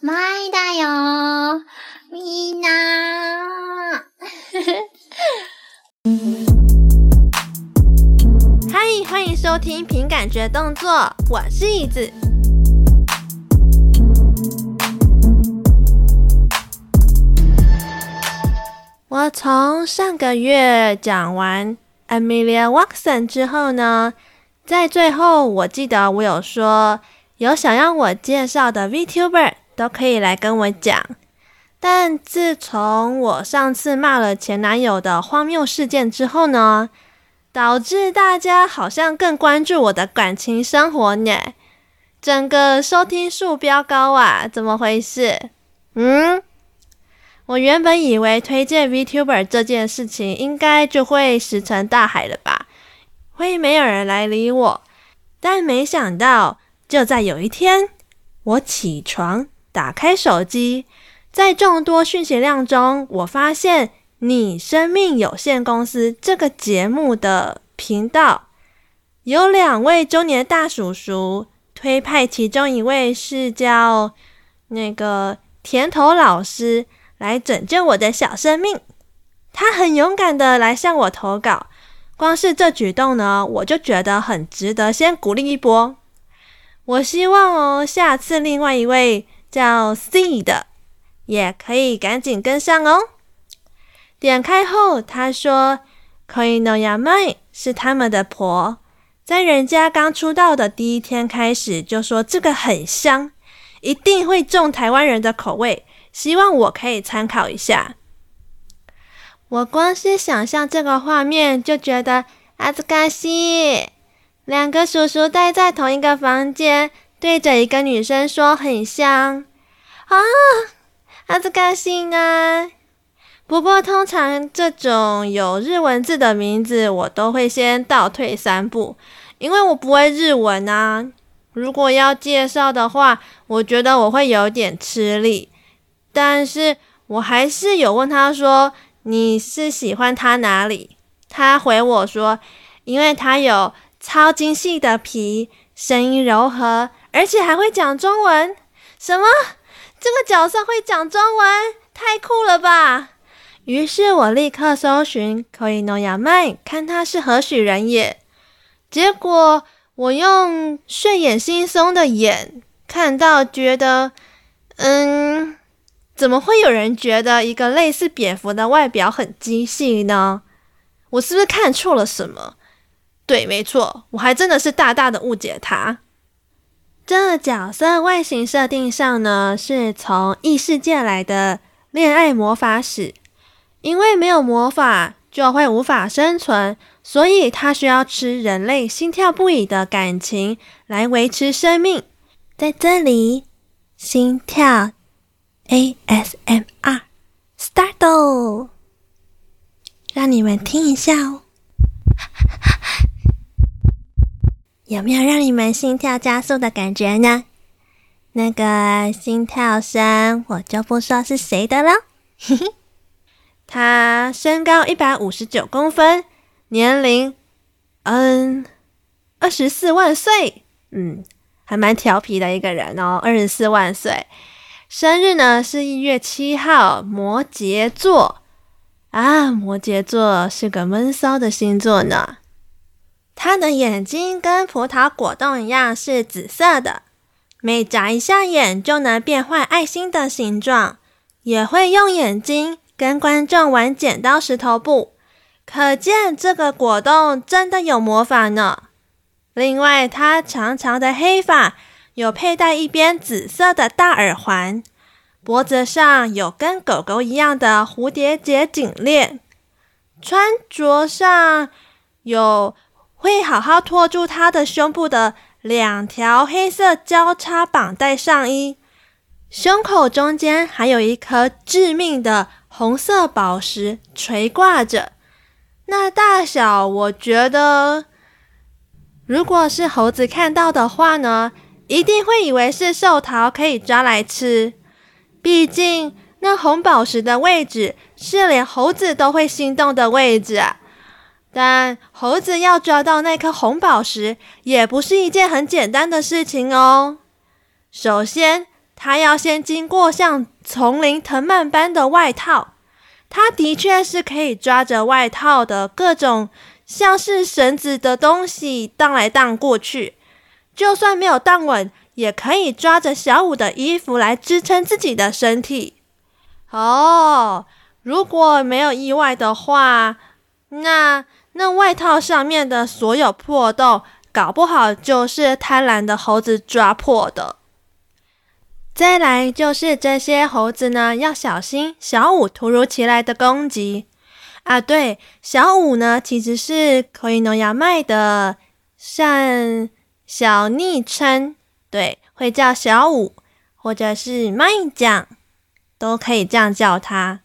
麦だよ，みんな。嗨，欢迎收听凭感觉动作，我是椅子。我从上个月讲完 Amelia Watson 之后呢，在最后我记得我有说，有想要我介绍的 VTuber。 都可以来跟我讲，但自从我上次骂了前男友的荒谬事件之后呢，导致大家好像更关注我的感情生活呢，整个收听数飙高啊，怎么回事？嗯，我原本以为推荐 VTuber 这件事情应该就会石沉大海了吧，会没有人来理我，但没想到就在有一天，我起床。打开手机，在众多讯息量中，我发现“你生命有限公司”这个节目的频道有两位中年大叔叔推派，其中一位是叫那个甜头老师来拯救我的小生命。他很勇敢的来向我投稿，光是这举动呢，我就觉得很值得先鼓励一波。我希望哦，下次另外一位。叫 C 的也可以赶紧跟上哦。点开后，他说：“Koi no Yamai 是他们的婆，在人家刚出道的第一天开始就说这个很香，一定会中台湾人的口味，希望我可以参考一下。”我光是想象这个画面就觉得阿兹卡西，两个叔叔待在同一个房间。对着一个女生说很香啊，阿兹卡西呢？不过通常这种有日文字的名字，我都会先倒退三步，因为我不会日文啊。如果要介绍的话，我觉得我会有点吃力。但是我还是有问他说：“你是喜欢他哪里？”他回我说：“因为他有超精细的皮，声音柔和。”而且还会讲中文？什么？这个角色会讲中文？太酷了吧！于是我立刻搜寻 Koi no y a m a 看他是何许人也。结果我用睡眼惺忪的眼看到，觉得，嗯，怎么会有人觉得一个类似蝙蝠的外表很机细呢？我是不是看错了什么？对，没错，我还真的是大大的误解他。这角色外形设定上呢，是从异世界来的恋爱魔法使，因为没有魔法就会无法生存，所以他需要吃人类心跳不已的感情来维持生命。在这里，心跳 ASMR startle，让你们听一下哦。有没有让你们心跳加速的感觉呢？那个心跳声我就不说是谁的了。嘿嘿，他身高一百五十九公分，年龄嗯二十四万岁，嗯，还蛮调皮的一个人哦。二十四万岁，生日呢是一月七号，摩羯座啊，摩羯座是个闷骚的星座呢。他的眼睛跟葡萄果冻一样是紫色的，每眨一下眼就能变换爱心的形状，也会用眼睛跟观众玩剪刀石头布，可见这个果冻真的有魔法呢。另外，他长长的黑发有佩戴一边紫色的大耳环，脖子上有跟狗狗一样的蝴蝶结颈链，穿着上有。会好好托住他的胸部的两条黑色交叉绑带上衣，胸口中间还有一颗致命的红色宝石垂挂着。那大小，我觉得，如果是猴子看到的话呢，一定会以为是寿桃，可以抓来吃。毕竟那红宝石的位置是连猴子都会心动的位置啊。但猴子要抓到那颗红宝石，也不是一件很简单的事情哦。首先，它要先经过像丛林藤蔓般的外套。它的确是可以抓着外套的各种像是绳子的东西荡来荡过去，就算没有荡稳，也可以抓着小五的衣服来支撑自己的身体。哦，如果没有意外的话，那那外套上面的所有破洞，搞不好就是贪婪的猴子抓破的。再来就是这些猴子呢，要小心小五突如其来的攻击啊！对，小五呢其实是可以诺亚麦的像小昵称，对，会叫小五或者是麦酱，都可以这样叫他。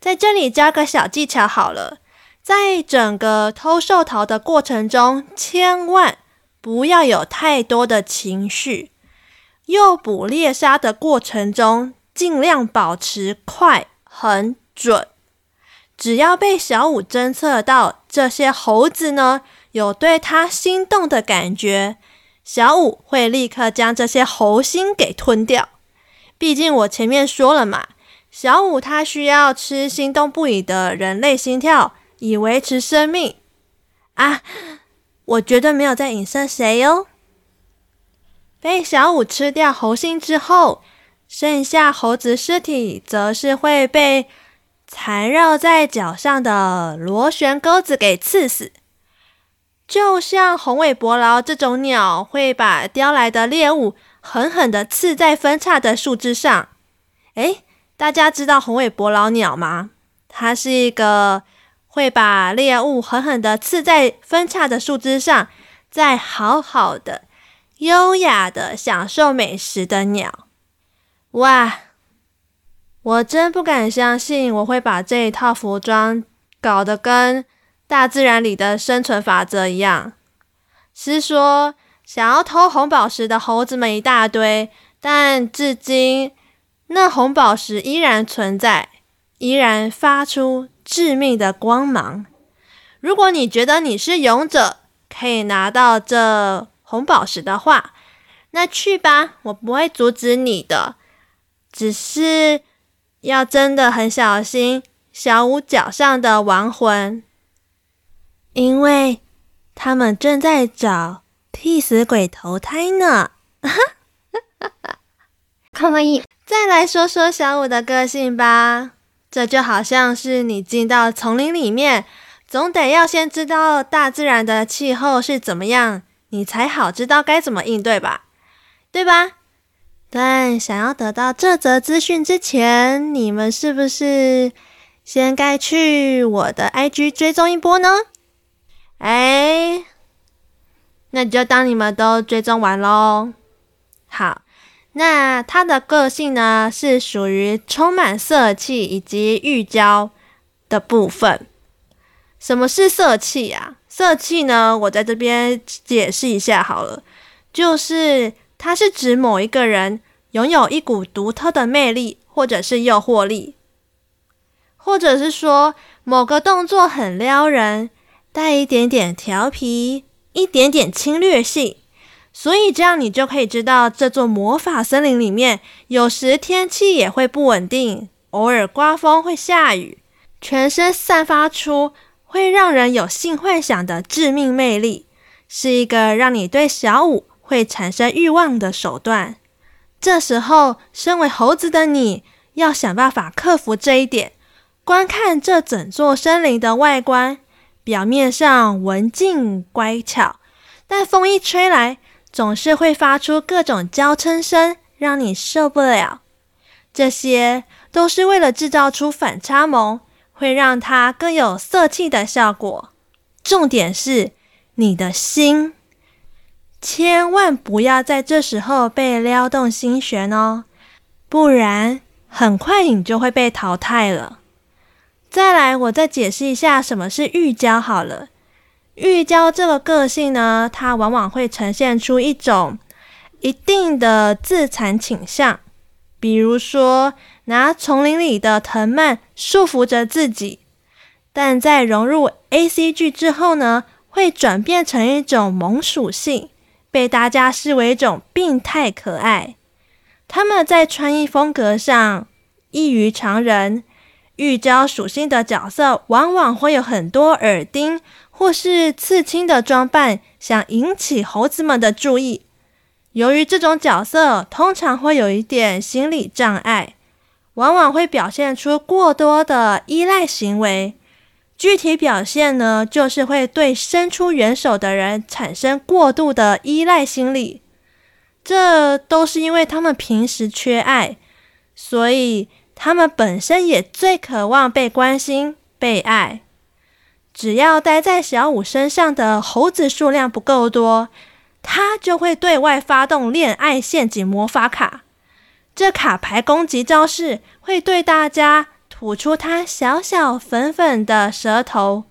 在这里教个小技巧好了，在整个偷兽逃的过程中，千万不要有太多的情绪。诱捕猎杀的过程中，尽量保持快、很准。只要被小五侦测到这些猴子呢，有对他心动的感觉，小五会立刻将这些猴心给吞掉。毕竟我前面说了嘛，小五他需要吃心动不已的人类心跳以维持生命。啊，我绝对没有在影射谁哟。被小五吃掉猴心之后，剩下猴子尸体则是会被缠绕在脚上的螺旋钩子给刺死。就像红尾伯劳这种鸟，会把叼来的猎物狠狠的刺在分叉的树枝上。诶，大家知道红尾伯劳鸟吗？它是一个会把猎物狠狠地刺在分叉的树枝上，再好好的。优雅的享受美食的鸟，哇！我真不敢相信我会把这一套服装搞得跟大自然里的生存法则一样。是说想要偷红宝石的猴子们一大堆，但至今那红宝石依然存在，依然发出致命的光芒。如果你觉得你是勇者，可以拿到这。红宝石的话，那去吧，我不会阻止你的。只是要真的很小心小五脚上的亡魂，因为他们正在找替死鬼投胎呢。可以再来说说小五的个性吧。这就好像是你进到丛林里面，总得要先知道大自然的气候是怎么样。你才好知道该怎么应对吧，对吧？但想要得到这则资讯之前，你们是不是先该去我的 IG 追踪一波呢？哎，那就当你们都追踪完喽。好，那他的个性呢，是属于充满色气以及欲娇的部分。什么是色气呀？色气呢，我在这边解释一下好了，就是它是指某一个人拥有一股独特的魅力，或者是诱惑力，或者是说某个动作很撩人，带一点点调皮，一点点侵略性，所以这样你就可以知道这座魔法森林里面有时天气也会不稳定，偶尔刮风会下雨，全身散发出。会让人有性幻想的致命魅力，是一个让你对小五会产生欲望的手段。这时候，身为猴子的你要想办法克服这一点。观看这整座森林的外观，表面上文静乖巧，但风一吹来，总是会发出各种娇嗔声，让你受不了。这些都是为了制造出反差萌。会让它更有色气的效果。重点是你的心，千万不要在这时候被撩动心弦哦，不然很快你就会被淘汰了。再来，我再解释一下什么是预交好了。玉娇这个个性呢，它往往会呈现出一种一定的自残倾向，比如说。拿丛林里的藤蔓束缚着自己，但在融入 ACG 之后呢，会转变成一种萌属性，被大家视为一种病态可爱。他们在穿衣风格上异于常人。玉娇属性的角色往往会有很多耳钉或是刺青的装扮，想引起猴子们的注意。由于这种角色通常会有一点心理障碍，往往会表现出过多的依赖行为。具体表现呢，就是会对伸出援手的人产生过度的依赖心理。这都是因为他们平时缺爱，所以。他们本身也最渴望被关心、被爱。只要待在小五身上的猴子数量不够多，他就会对外发动恋爱陷阱魔法卡。这卡牌攻击招式会对大家吐出他小小粉粉的舌头。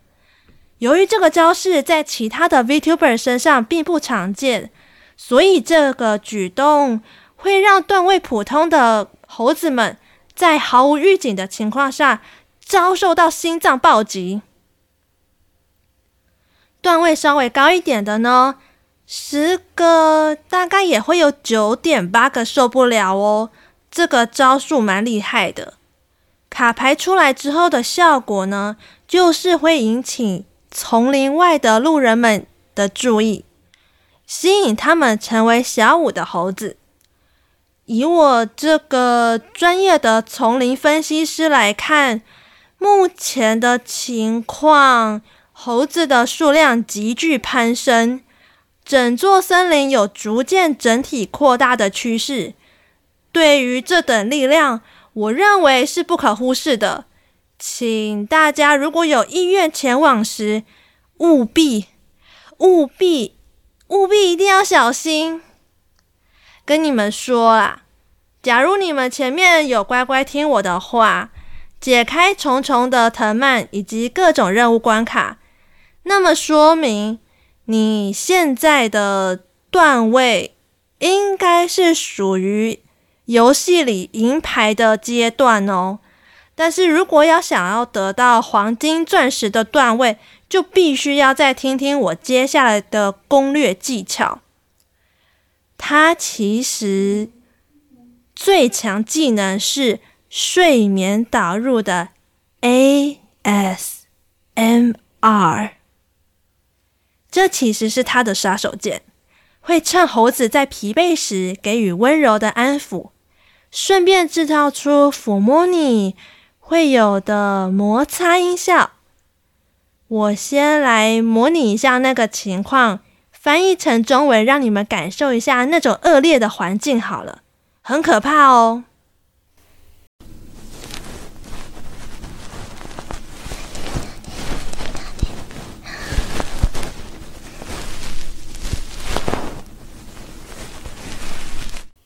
由于这个招式在其他的 VTuber 身上并不常见，所以这个举动会让段位普通的猴子们。在毫无预警的情况下，遭受到心脏暴击。段位稍微高一点的呢，十个大概也会有九点八个受不了哦。这个招数蛮厉害的。卡牌出来之后的效果呢，就是会引起丛林外的路人们的注意，吸引他们成为小五的猴子。以我这个专业的丛林分析师来看，目前的情况，猴子的数量急剧攀升，整座森林有逐渐整体扩大的趋势。对于这等力量，我认为是不可忽视的。请大家如果有意愿前往时，务必、务必、务必一定要小心。跟你们说啊，假如你们前面有乖乖听我的话，解开重重的藤蔓以及各种任务关卡，那么说明你现在的段位应该是属于游戏里银牌的阶段哦。但是如果要想要得到黄金钻石的段位，就必须要再听听我接下来的攻略技巧。它其实最强技能是睡眠导入的 ASMR，这其实是他的杀手锏，会趁猴子在疲惫时给予温柔的安抚，顺便制造出抚摸你会有的摩擦音效。我先来模拟一下那个情况。翻译成中文，让你们感受一下那种恶劣的环境好了，很可怕哦。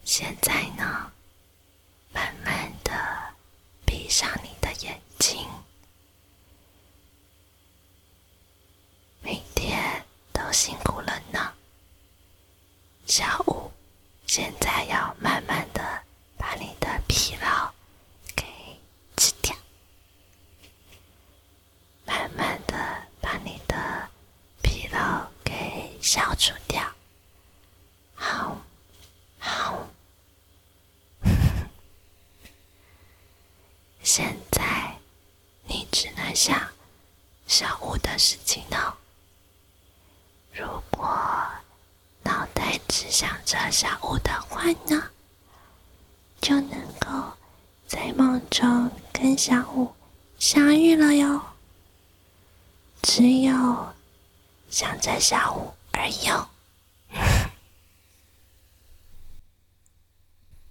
现在呢，慢慢的闭上你的眼睛，每天都辛苦。小五，现在要慢慢的把你的疲劳给吃掉，慢慢的把你的疲劳给消除掉。好，好。现在你只能想小五的事情了。如果想着小五的话呢，就能够在梦中跟小五相遇了哟。只有想着小五而已哦。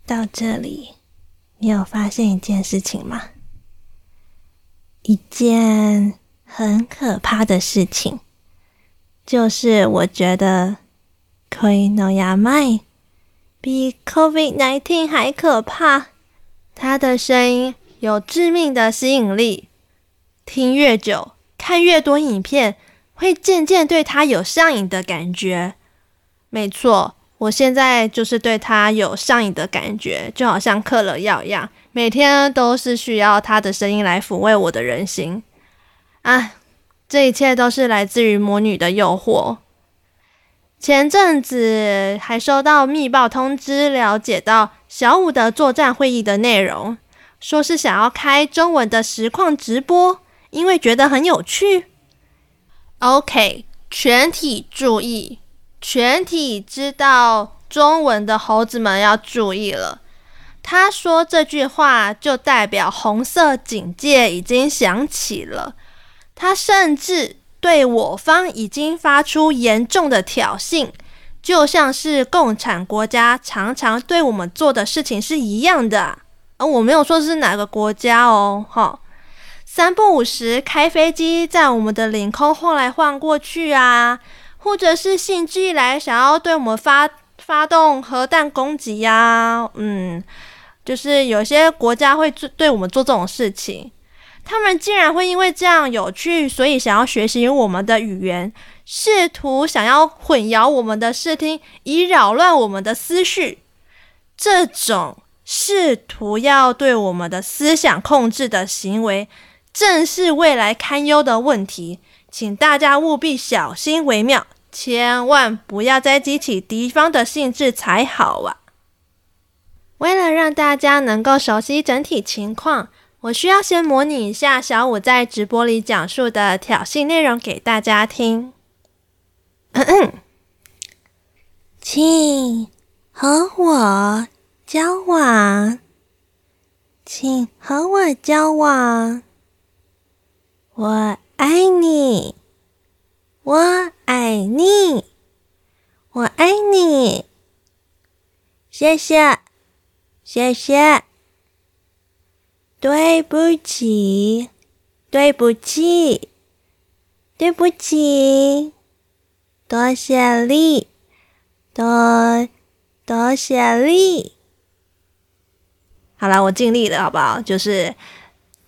到这里，你有发现一件事情吗？一件很可怕的事情，就是我觉得。Koe no yamai 比 COVID-19 还可怕，他的声音有致命的吸引力，听越久，看越多影片，会渐渐对他有上瘾的感觉。没错，我现在就是对他有上瘾的感觉，就好像嗑了药一样，每天都是需要他的声音来抚慰我的人心。啊，这一切都是来自于魔女的诱惑。前阵子还收到密报通知，了解到小五的作战会议的内容，说是想要开中文的实况直播，因为觉得很有趣。OK，全体注意，全体知道中文的猴子们要注意了。他说这句话就代表红色警戒已经响起了。他甚至对我方已经发出严重的挑衅。就像是共产国家常常对我们做的事情是一样的，而我没有说是哪个国家哦，哈，三不五时开飞机在我们的领空晃来晃过去啊，或者是兴致一来想要对我们发发动核弹攻击呀，嗯，就是有些国家会做对我们做这种事情，他们竟然会因为这样有趣，所以想要学习我们的语言。试图想要混淆我们的视听，以扰乱我们的思绪。这种试图要对我们的思想控制的行为，正是未来堪忧的问题。请大家务必小心为妙，千万不要再激起敌方的兴致才好啊！为了让大家能够熟悉整体情况，我需要先模拟一下小五在直播里讲述的挑衅内容给大家听。嗯嗯，请和我交往，请和我交往。我爱你，我爱你，我爱你。谢谢，谢谢。对不起，对不起，对不起。多谢你，多多谢你。好了，我尽力了，好不好？就是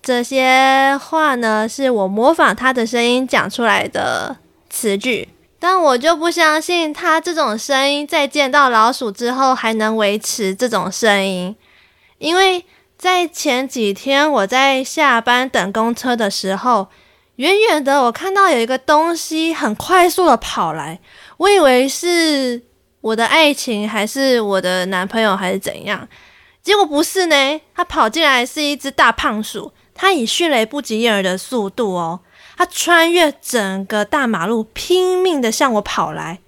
这些话呢，是我模仿他的声音讲出来的词句，但我就不相信他这种声音在见到老鼠之后还能维持这种声音，因为在前几天我在下班等公车的时候。远远的，我看到有一个东西很快速的跑来，我以为是我的爱情，还是我的男朋友，还是怎样？结果不是呢，他跑进来是一只大胖鼠，它以迅雷不及掩耳的速度哦，它穿越整个大马路，拼命的向我跑来。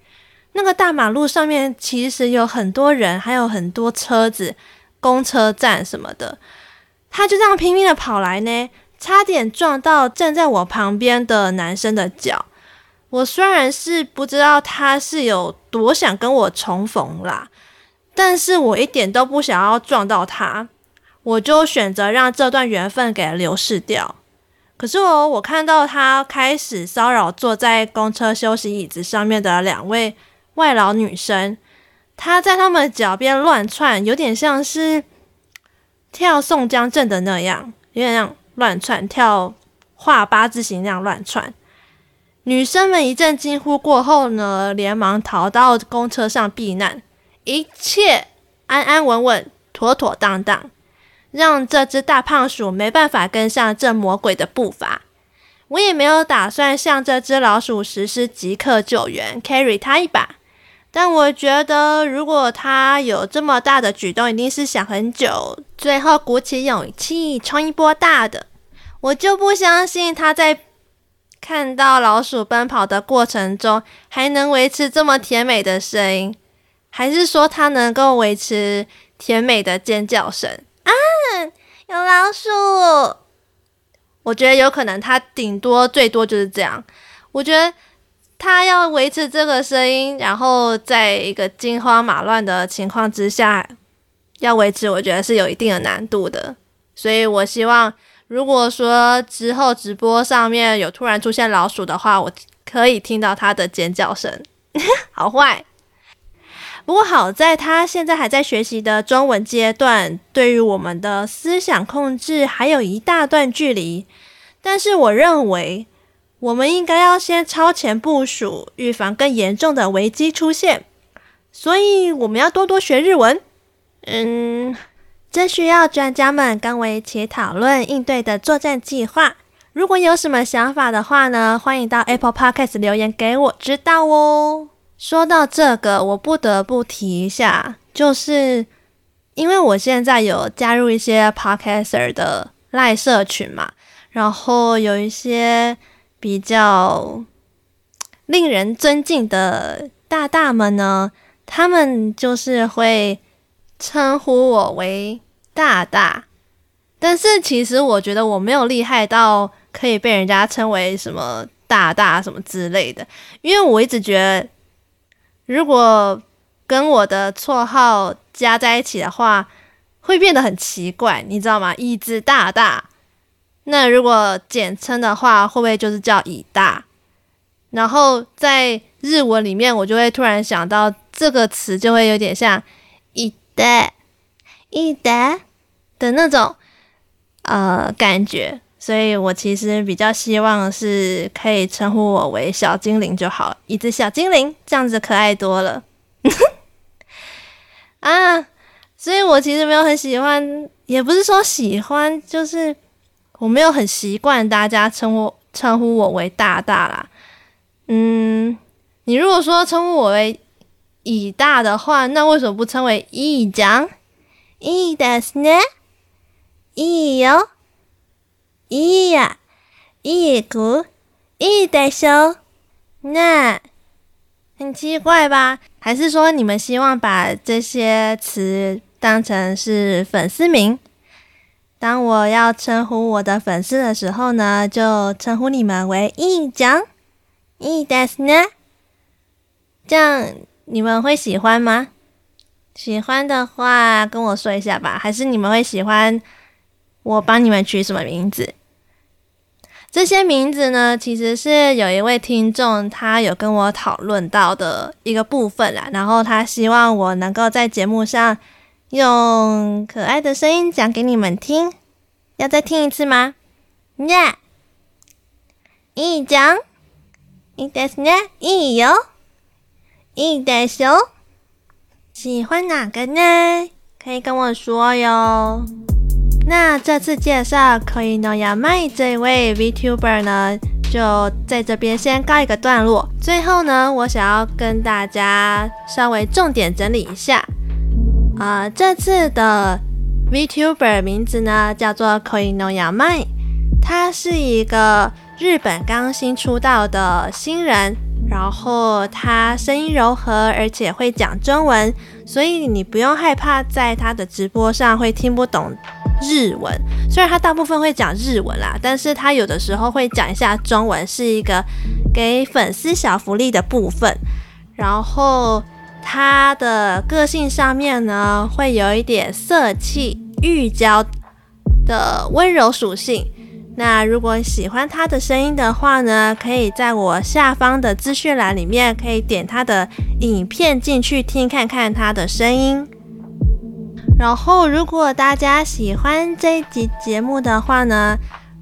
那个大马路上面其实有很多人，还有很多车子、公车站什么的，他就这样拼命的跑来呢。差点撞到站在我旁边的男生的脚。我虽然是不知道他是有多想跟我重逢啦，但是我一点都不想要撞到他，我就选择让这段缘分给流逝掉。可是我我看到他开始骚扰坐在公车休息椅子上面的两位外劳女生，他在他们脚边乱窜，有点像是跳宋江阵的那样，有点像。乱窜跳画八字形那样乱窜，女生们一阵惊呼过后呢，连忙逃到公车上避难，一切安安稳稳、妥妥当当，让这只大胖鼠没办法跟上这魔鬼的步伐。我也没有打算向这只老鼠实施即刻救援，carry 它一把。但我觉得，如果他有这么大的举动，一定是想很久，最后鼓起勇气冲一波大的。我就不相信他在看到老鼠奔跑的过程中，还能维持这么甜美的声音，还是说他能够维持甜美的尖叫声啊？有老鼠！我觉得有可能，他顶多最多就是这样。我觉得。他要维持这个声音，然后在一个兵荒马乱的情况之下，要维持，我觉得是有一定的难度的。所以我希望，如果说之后直播上面有突然出现老鼠的话，我可以听到他的尖叫声。好坏，不过好在他现在还在学习的中文阶段，对于我们的思想控制还有一大段距离。但是我认为。我们应该要先超前部署，预防更严重的危机出现。所以我们要多多学日文。嗯，这需要专家们跟我一起讨论应对的作战计划。如果有什么想法的话呢，欢迎到 Apple Podcast 留言给我知道哦。说到这个，我不得不提一下，就是因为我现在有加入一些 Podcaster 的赖社群嘛，然后有一些比较令人尊敬的大大们呢，他们就是会称呼我为大大，但是其实我觉得我没有厉害到可以被人家称为什么大大什么之类的，因为我一直觉得如果跟我的绰号加在一起的话，会变得很奇怪，你知道吗？一只大大，那如果简称的话，会不会就是叫椅大？然后在日文里面，我就会突然想到这个词，就会有点像椅大、椅大的那种呃感觉，所以我其实比较希望是可以称呼我为小精灵就好一只小精灵，这样子可爱多了。啊，所以我其实没有很喜欢，也不是说喜欢，就是我没有很习惯大家称呼称呼我为大大啦。嗯，你如果说称呼我为乙大的话，那为什么不称为乙酱？いいですね？いいよ？いい呀？いい子？いいでしょ？那很奇怪吧？还是说你们希望把这些词当成是粉丝名？ 当我要称呼我的粉丝的时候呢，就称呼你们为いいちゃん、いいですね。这样你们会喜欢吗？喜欢的话跟我说一下吧。还是你们会喜欢我帮你们取什么名字？这些名字呢，其实是有一位听众他有跟我讨论到的一个部分啦，然后他希望我能够在节目上 用可爱的声音讲给你们听，要再听一次吗？呀，いいじゃん、いいですね、いいよ、いいでしょ。喜欢哪个呢？可以跟我说哟。那这次介绍 Koi no Yamai 这位 VTuber 呢，就在这边先告一个段落。最后呢，我想要跟大家稍微重点整理一下。 啊、呃，这次的 VTuber 名字呢叫做 Koi no Yamai，他是一个日本刚新出道的新人，然后他声音柔和，而且会讲中文，所以你不用害怕在他的直播上会听不懂。日文，虽然他大部分会讲日文啦，但是他有的时候会讲一下中文，是一个给粉丝小福利的部分。然后他的个性上面呢，会有一点色气、御娇的温柔属性。那如果喜欢他的声音的话呢，可以在我下方的资讯栏里面，可以点他的影片进去听看看他的声音。然后，如果大家喜欢这一集节目的话呢，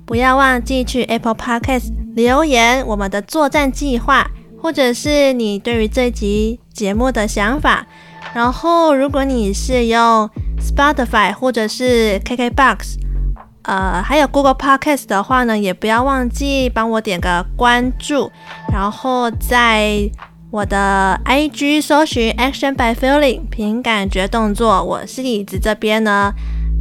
不要忘记去 Apple Podcast 留言我们的作战计划，或者是你对于这集节目的想法。然后，如果你是用 Spotify 或者是 KKBox，呃，还有 Google Podcast 的话呢，也不要忘记帮我点个关注，然后在。我的 IG 搜寻 Action by Feeling，凭感觉动作。我是椅子这边呢，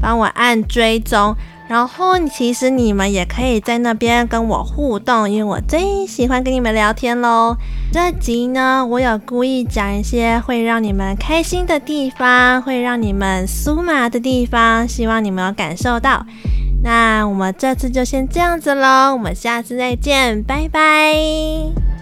帮我按追踪。然后其实你们也可以在那边跟我互动，因为我最喜欢跟你们聊天喽。这集呢，我有故意讲一些会让你们开心的地方，会让你们酥麻的地方，希望你们有感受到。那我们这次就先这样子喽，我们下次再见，拜拜。